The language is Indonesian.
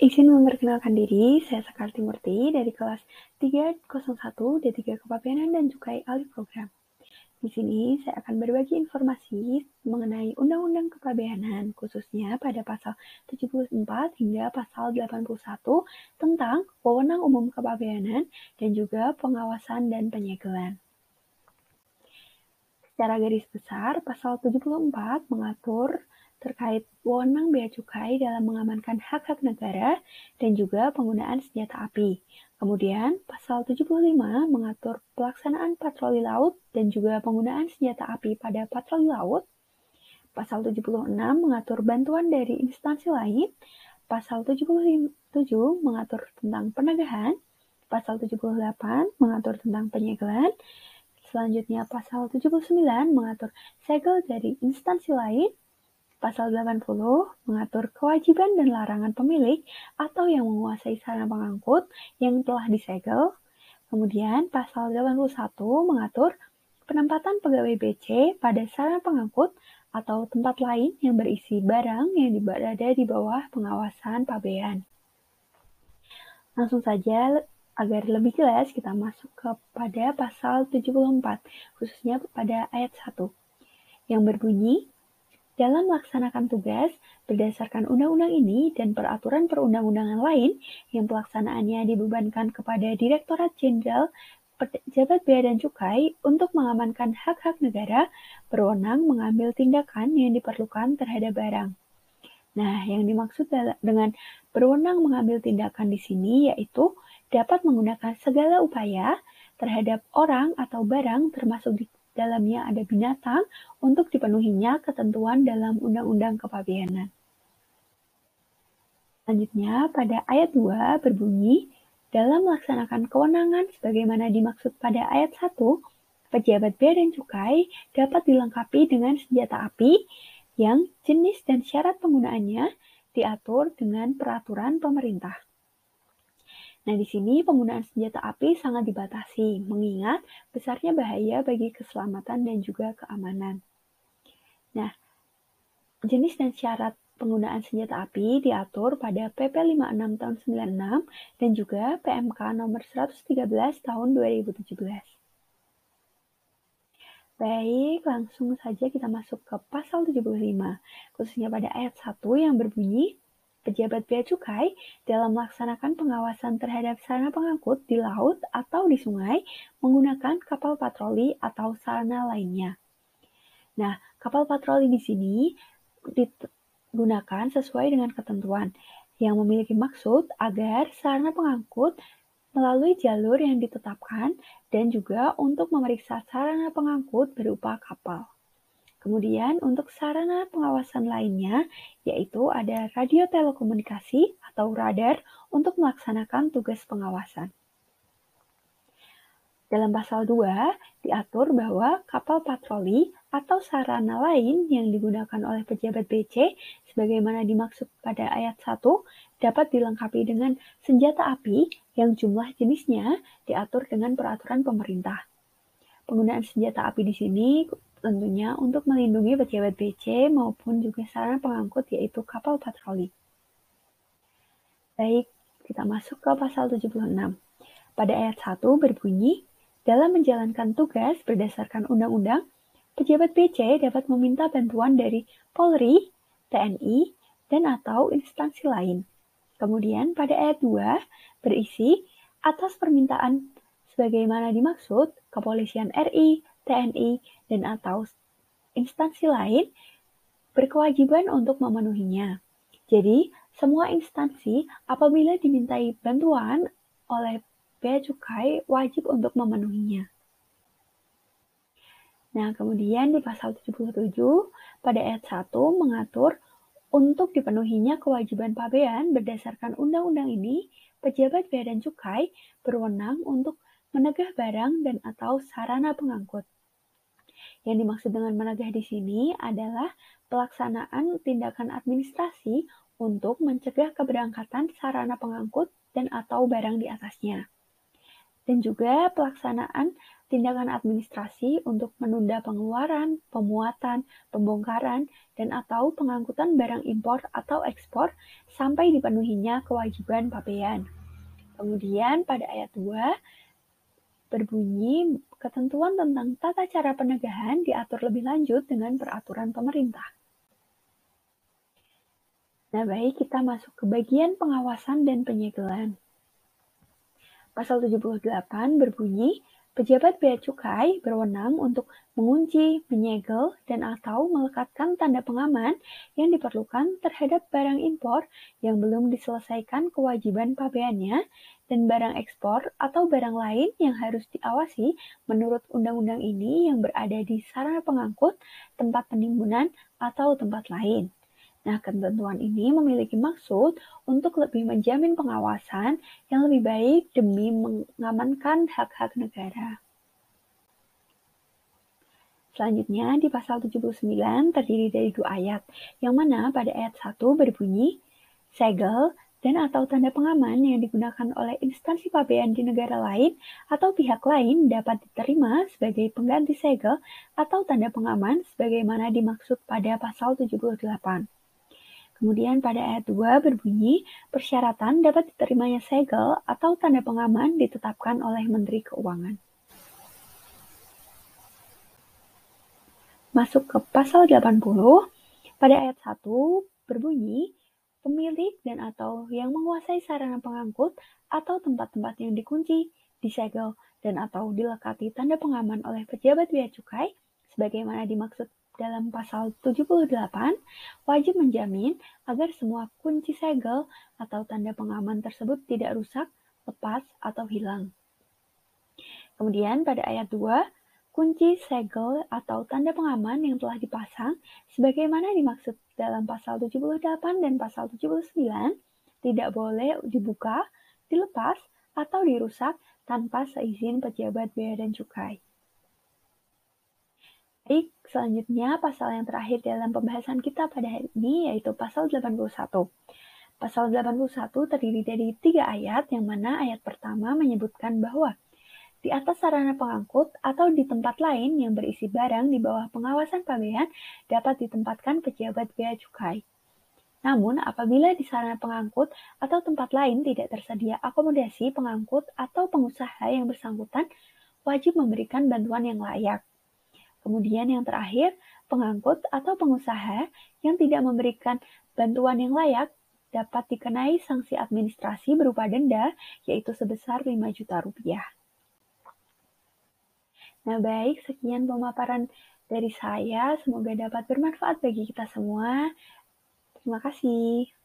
Izin memperkenalkan diri, saya Sekar Timurti dari kelas 301 D3 Kepabeanan dan Cukai Alih Program. Di sini saya akan berbagi informasi mengenai Undang-Undang Kepabeanan, khususnya pada pasal 74 hingga pasal 81 tentang wewenang umum kepabeanan dan juga pengawasan dan penyegelan. Secara garis besar, pasal 74 mengatur terkait wewenang bea cukai dalam mengamankan hak-hak negara dan juga penggunaan senjata api. Kemudian, pasal 75 mengatur pelaksanaan patroli laut dan juga penggunaan senjata api pada patroli laut. Pasal 76 mengatur bantuan dari instansi lain. Pasal 77 mengatur tentang penegahan. Pasal 78 mengatur tentang penyegelan. Selanjutnya, pasal 79 mengatur segel dari instansi lain. Pasal 80 mengatur kewajiban dan larangan pemilik atau yang menguasai sarana pengangkut yang telah disegel. Kemudian pasal 81 mengatur penempatan pegawai BC pada sarana pengangkut atau tempat lain yang berisi barang yang berada di bawah pengawasan pabean. Langsung saja agar lebih jelas kita masuk kepada pasal 74 khususnya pada ayat 1 yang berbunyi dalam melaksanakan tugas berdasarkan undang-undang ini dan peraturan perundang-undangan lain yang pelaksanaannya dibebankan kepada Direktorat Jenderal Pejabat Bea dan Cukai untuk mengamankan hak-hak negara berwenang mengambil tindakan yang diperlukan terhadap barang. Nah, yang dimaksud dengan berwenang mengambil tindakan di sini yaitu dapat menggunakan segala upaya terhadap orang atau barang termasuk dalamnya ada binatang untuk dipenuhinya ketentuan dalam Undang-Undang Kepabeanan. Selanjutnya, pada ayat 2 berbunyi, dalam melaksanakan kewenangan sebagaimana dimaksud pada ayat 1, pejabat bea dan cukai dapat dilengkapi dengan senjata api yang jenis dan syarat penggunaannya diatur dengan peraturan pemerintah. Nah, di sini penggunaan senjata api sangat dibatasi, mengingat besarnya bahaya bagi keselamatan dan juga keamanan. Nah, jenis dan syarat penggunaan senjata api diatur pada PP 56 tahun 96 dan juga PMK nomor 113 tahun 2017. Baik, langsung saja kita masuk ke pasal 75, khususnya pada ayat 1 yang berbunyi, pejabat bea cukai dalam melaksanakan pengawasan terhadap sarana pengangkut di laut atau di sungai menggunakan kapal patroli atau sarana lainnya. Nah, kapal patroli di sini digunakan sesuai dengan ketentuan yang memiliki maksud agar sarana pengangkut melalui jalur yang ditetapkan dan juga untuk memeriksa sarana pengangkut berupa kapal. Kemudian untuk sarana pengawasan lainnya, yaitu ada radio telekomunikasi atau radar untuk melaksanakan tugas pengawasan. Dalam pasal 2, diatur bahwa kapal patroli atau sarana lain yang digunakan oleh pejabat BC sebagaimana dimaksud pada ayat 1 dapat dilengkapi dengan senjata api yang jumlah jenisnya diatur dengan peraturan pemerintah. Penggunaan senjata api di sini tentunya untuk melindungi pejabat BC maupun juga sarana pengangkut yaitu kapal patroli. Baik, kita masuk ke pasal 76. Pada ayat 1 berbunyi, dalam menjalankan tugas berdasarkan undang-undang, pejabat BC dapat meminta bantuan dari Polri, TNI, dan atau instansi lain. Kemudian pada ayat 2 berisi atas permintaan sebagaimana dimaksud Kepolisian RI, TNI, dan atau instansi lain berkewajiban untuk memenuhinya. Jadi, semua instansi apabila dimintai bantuan oleh bea cukai wajib untuk memenuhinya. Nah, kemudian di pasal 77 pada ayat 1 mengatur untuk dipenuhinya kewajiban pabean berdasarkan undang-undang ini, pejabat bea dan cukai berwenang untuk menegah barang dan atau sarana pengangkut. Yang dimaksud dengan menagih di sini adalah pelaksanaan tindakan administrasi untuk mencegah keberangkatan sarana pengangkut dan atau barang di atasnya. Dan juga pelaksanaan tindakan administrasi untuk menunda pengeluaran, pemuatan, pembongkaran, dan atau pengangkutan barang impor atau ekspor sampai dipenuhinya kewajiban pabean. Kemudian pada ayat 2 berbunyi ketentuan tentang tata cara penegahan diatur lebih lanjut dengan peraturan pemerintah. Nah, baik kita masuk ke bagian pengawasan dan penyegelan. Pasal 78 berbunyi, Pejabat bea cukai berwenang untuk mengunci, menyegel, dan atau melekatkan tanda pengaman yang diperlukan terhadap barang impor yang belum diselesaikan kewajiban pabeannya dan barang ekspor atau barang lain yang harus diawasi menurut undang-undang ini yang berada di sarana pengangkut, tempat penimbunan, atau tempat lain. Nah, ketentuan ini memiliki maksud untuk lebih menjamin pengawasan yang lebih baik demi mengamankan hak-hak negara. Selanjutnya, di pasal 79 terdiri dari dua ayat, yang mana pada ayat 1 berbunyi, segel dan atau tanda pengaman yang digunakan oleh instansi pabean di negara lain atau pihak lain dapat diterima sebagai pengganti segel atau tanda pengaman sebagaimana dimaksud pada pasal 78. Kemudian pada ayat 2 berbunyi, persyaratan dapat diterimanya segel atau tanda pengaman ditetapkan oleh Menteri Keuangan. Masuk ke pasal 80, pada ayat 1 berbunyi, pemilik dan atau yang menguasai sarana pengangkut atau tempat-tempat yang dikunci, disegel, dan atau dilekati tanda pengaman oleh pejabat bea cukai, sebagaimana dimaksud dalam pasal 78 wajib menjamin agar semua kunci segel atau tanda pengaman tersebut tidak rusak, lepas, atau hilang. Kemudian pada ayat 2, kunci segel atau tanda pengaman yang telah dipasang sebagaimana dimaksud dalam pasal 78 dan pasal 79 tidak boleh dibuka, dilepas, atau dirusak tanpa seizin pejabat bea dan cukai. Baik, selanjutnya pasal yang terakhir dalam pembahasan kita pada hari ini yaitu pasal 81. Pasal 81 terdiri dari tiga ayat yang mana ayat pertama menyebutkan bahwa di atas sarana pengangkut atau di tempat lain yang berisi barang di bawah pengawasan pabean dapat ditempatkan pejabat bea cukai. Namun, apabila di sarana pengangkut atau tempat lain tidak tersedia akomodasi pengangkut atau pengusaha yang bersangkutan, wajib memberikan bantuan yang layak. Kemudian yang terakhir, pengangkut atau pengusaha yang tidak memberikan bantuan yang layak dapat dikenai sanksi administrasi berupa denda, yaitu sebesar 5 juta rupiah. Nah baik, sekian pemaparan dari saya. Semoga dapat bermanfaat bagi kita semua. Terima kasih.